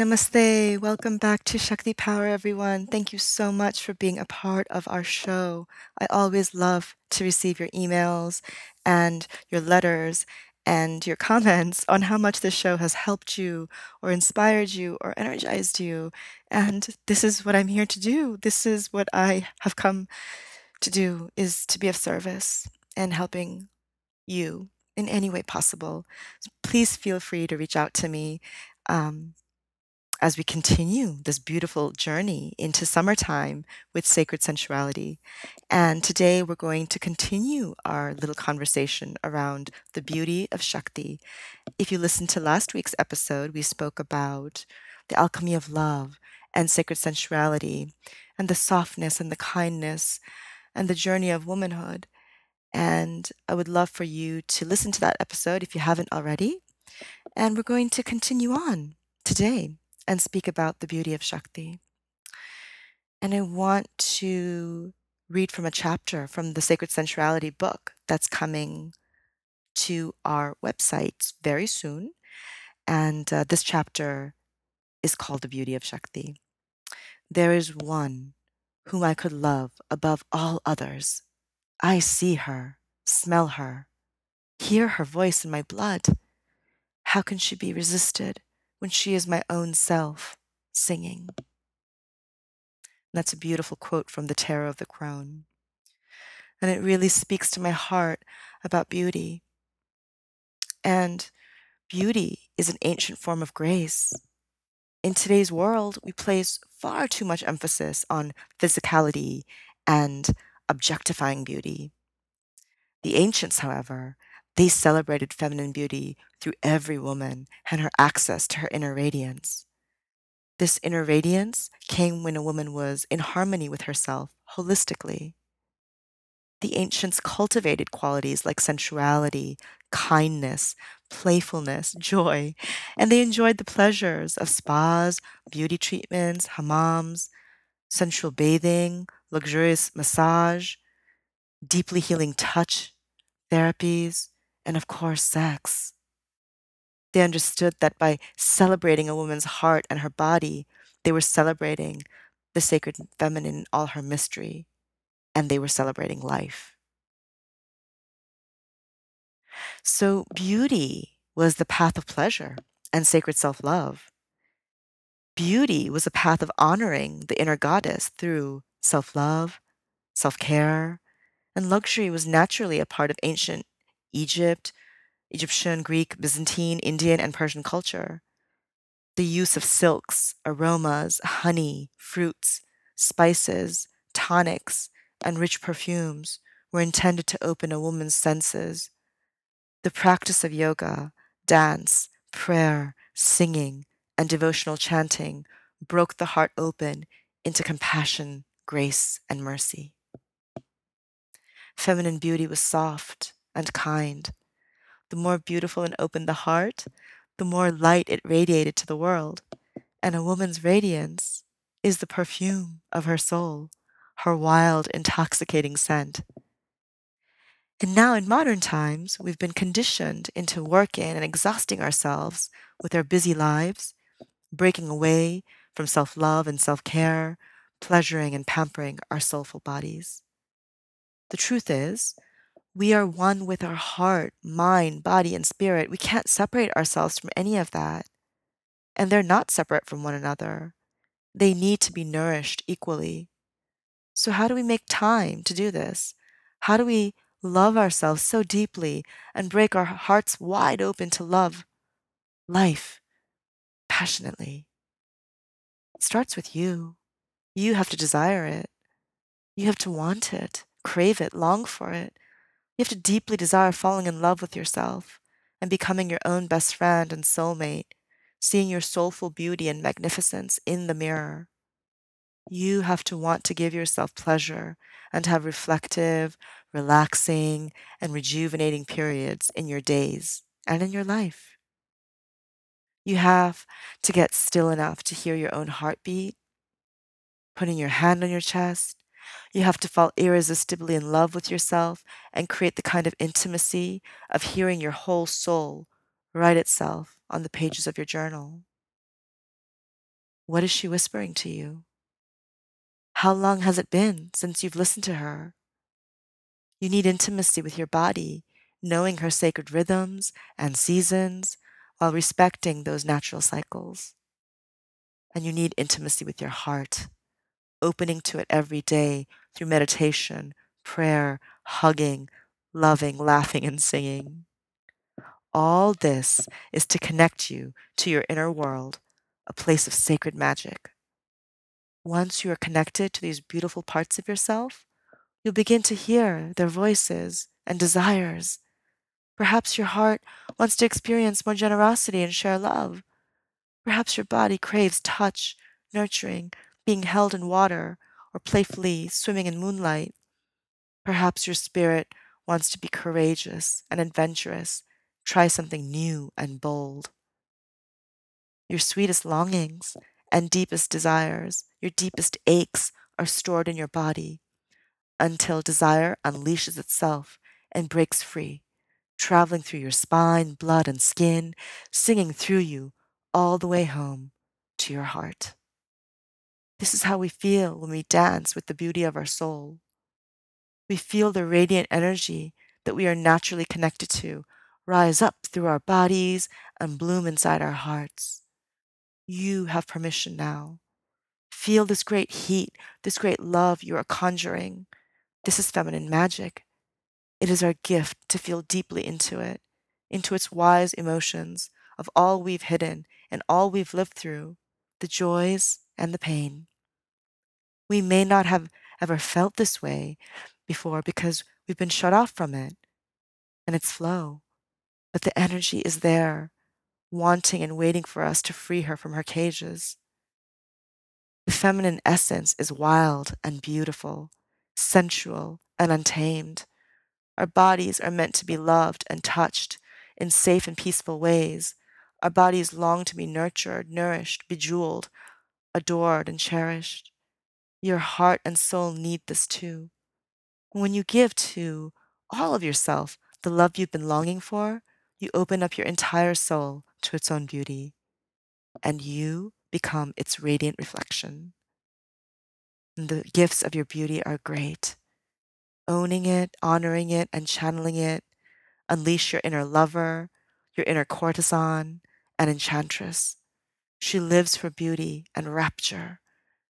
Namaste. Welcome back to Shakti Power, everyone. Thank you so much for being a part of our show. I always love to receive your emails and your letters and your comments on how much this show has helped you or inspired you or energized you. And this is what I'm here to do. This is what I have come to do is to be of service and helping you in any way possible. So please feel free to reach out to me. Um, as we continue this beautiful journey into summertime with sacred sensuality. And today we're going to continue our little conversation around the beauty of Shakti. If you listened to last week's episode, we spoke about the alchemy of love and sacred sensuality and the softness and the kindness and the journey of womanhood. And I would love for you to listen to that episode if you haven't already. And we're going to continue on today and speak about the beauty of Shakti. And I want to read from a chapter from the Sacred Sensuality book that's coming to our website very soon. And uh, this chapter is called The Beauty of Shakti. There is one whom I could love above all others. I see her, smell her, hear her voice in my blood. How can she be resisted? When she is my own self singing. And that's a beautiful quote from The Terror of the Crone. And it really speaks to my heart about beauty. And beauty is an ancient form of grace. In today's world, we place far too much emphasis on physicality and objectifying beauty. The ancients, however, they celebrated feminine beauty through every woman and her access to her inner radiance. This inner radiance came when a woman was in harmony with herself holistically. The ancients cultivated qualities like sensuality, kindness, playfulness, joy, and they enjoyed the pleasures of spas, beauty treatments, hammams, sensual bathing, luxurious massage, deeply healing touch therapies, and of course, sex. They understood that by celebrating a woman's heart and her body, they were celebrating the sacred feminine in all her mystery, and they were celebrating life. So, beauty was the path of pleasure and sacred self love. Beauty was a path of honoring the inner goddess through self love, self care, and luxury was naturally a part of ancient Egypt, Egyptian, Greek, Byzantine, Indian, and Persian culture. The use of silks, aromas, honey, fruits, spices, tonics, and rich perfumes were intended to open a woman's senses. The practice of yoga, dance, prayer, singing, and devotional chanting broke the heart open into compassion, grace, and mercy. Feminine beauty was soft and kind, the more beautiful and open the heart, the more light it radiated to the world. And a woman's radiance is the perfume of her soul, her wild, intoxicating scent. And now, in modern times, we've been conditioned into working and exhausting ourselves with our busy lives, breaking away from self love and self care, pleasuring and pampering our soulful bodies. The truth is, we are one with our heart, mind, body, and spirit. We can't separate ourselves from any of that. And they're not separate from one another. They need to be nourished equally. So, how do we make time to do this? How do we love ourselves so deeply and break our hearts wide open to love life passionately? It starts with you. You have to desire it. You have to want it, crave it, long for it. You have to deeply desire falling in love with yourself and becoming your own best friend and soulmate, seeing your soulful beauty and magnificence in the mirror. You have to want to give yourself pleasure and have reflective, relaxing, and rejuvenating periods in your days and in your life. You have to get still enough to hear your own heartbeat, putting your hand on your chest. You have to fall irresistibly in love with yourself and create the kind of intimacy of hearing your whole soul write itself on the pages of your journal. What is she whispering to you? How long has it been since you've listened to her? You need intimacy with your body, knowing her sacred rhythms and seasons while respecting those natural cycles. And you need intimacy with your heart, opening to it every day through meditation, prayer, hugging, loving, laughing, and singing. All this is to connect you to your inner world, a place of sacred magic. Once you are connected to these beautiful parts of yourself, you'll begin to hear their voices and desires. Perhaps your heart wants to experience more generosity and share love. Perhaps your body craves touch, nurturing, being held in water, or playfully swimming in moonlight. Perhaps your spirit wants to be courageous and adventurous, try something new and bold. Your sweetest longings and deepest desires, your deepest aches are stored in your body until desire unleashes itself and breaks free, traveling through your spine, blood, and skin, singing through you all the way home to your heart. This is how we feel when we dance with the beauty of our soul. We feel the radiant energy that we are naturally connected to rise up through our bodies and bloom inside our hearts. You have permission now. Feel this great heat, this great love you are conjuring. This is feminine magic. It is our gift to feel deeply into it, into its wise emotions of all we've hidden and all we've lived through, the joys and the pain. We may not have ever felt this way before because we've been shut off from it and its flow, but the energy is there, wanting and waiting for us to free her from her cages. The feminine essence is wild and beautiful, sensual and untamed. Our bodies are meant to be loved and touched in safe and peaceful ways. Our bodies long to be nurtured, nourished, bejeweled, adored, and cherished. Your heart and soul need this too. When you give to all of yourself the love you've been longing for, you open up your entire soul to its own beauty, and you become its radiant reflection. And the gifts of your beauty are great. Owning it, honoring it, and channeling it, unleash your inner lover, your inner courtesan, and enchantress. She lives for beauty and rapture.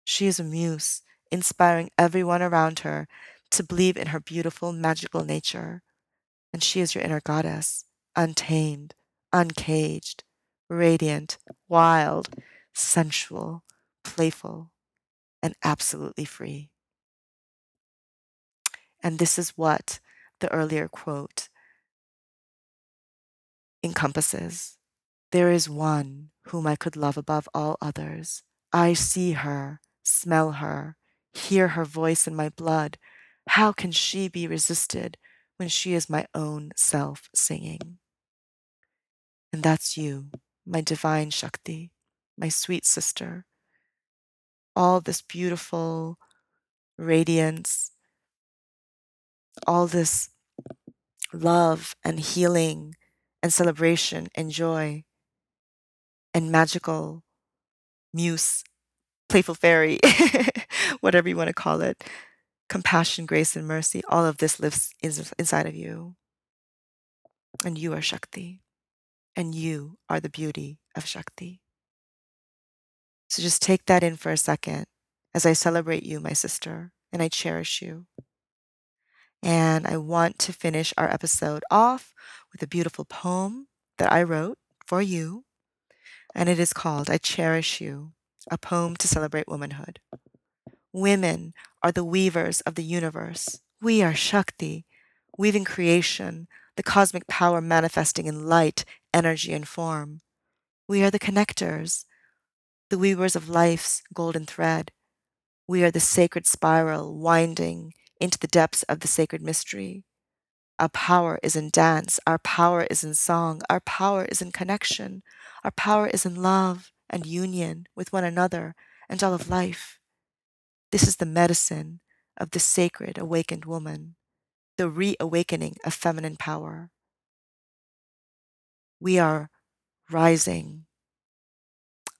She is a muse, inspiring everyone around her to believe in her beautiful, magical nature. And she is your inner goddess, untamed, uncaged, radiant, wild, sensual, playful, and absolutely free. And this is what the earlier quote encompasses. There is one whom I could love above all others. I see her, smell her, hear her voice in my blood. How can she be resisted when she is my own self singing? And that's you, my divine Shakti, my sweet sister. All this beautiful radiance, all this love and healing and celebration and joy and magical muse playful fairy, whatever you want to call it, compassion, grace, and mercy, all of this lives inside of you. And you are Shakti. And you are the beauty of Shakti. So just take that in for a second as I celebrate you, my sister, and I cherish you. And I want to finish our episode off with a beautiful poem that I wrote for you. And it is called I Cherish You a poem to celebrate womanhood. Women are the weavers of the universe. We are Shakti, weaving creation, the cosmic power manifesting in light, energy, and form. We are the connectors, the weavers of life's golden thread. We are the sacred spiral winding into the depths of the sacred mystery. Our power is in dance. Our power is in song. Our power is in connection. Our power is in love and union with one another and all of life. This is the medicine of the sacred awakened woman, the reawakening of feminine power. We are rising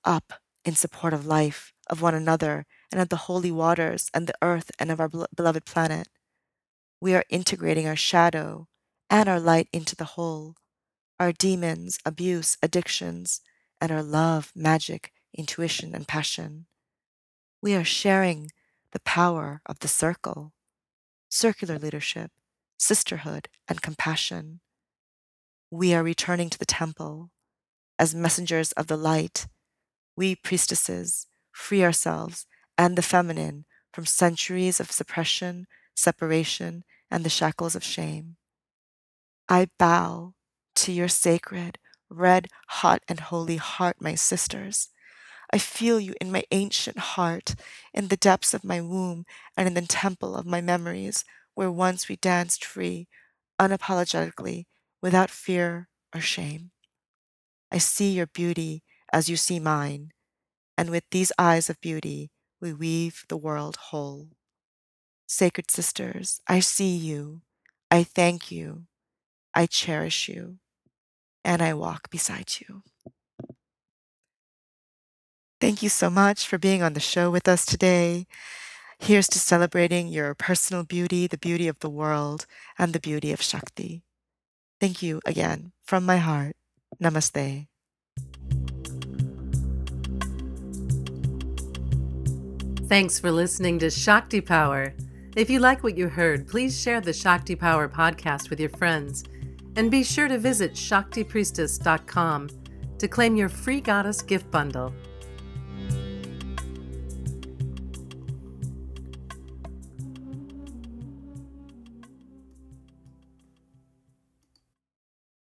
up in support of life, of one another, and of the holy waters and the earth and of our beloved planet. We are integrating our shadow and our light into the whole, our demons, abuse, addictions, and our love, magic, intuition, and passion. We are sharing the power of the circle, circular leadership, sisterhood, and compassion. We are returning to the temple as messengers of the light. We priestesses free ourselves and the feminine from centuries of suppression, separation, and the shackles of shame. I bow to your sacred, red, hot, and holy heart, my sisters. I feel you in my ancient heart, in the depths of my womb, and in the temple of my memories, where once we danced free, unapologetically, without fear or shame. I see your beauty as you see mine, and with these eyes of beauty, we weave the world whole. Sacred sisters, I see you, I thank you, I cherish you, and I walk beside you. Thank you so much for being on the show with us today. Here's to celebrating your personal beauty, the beauty of the world, and the beauty of Shakti. Thank you again from my heart. Namaste. Thanks for listening to Shakti Power. If you like what you heard, please share the Shakti Power podcast with your friends. And be sure to visit ShaktiPriestess.com to claim your free goddess gift bundle.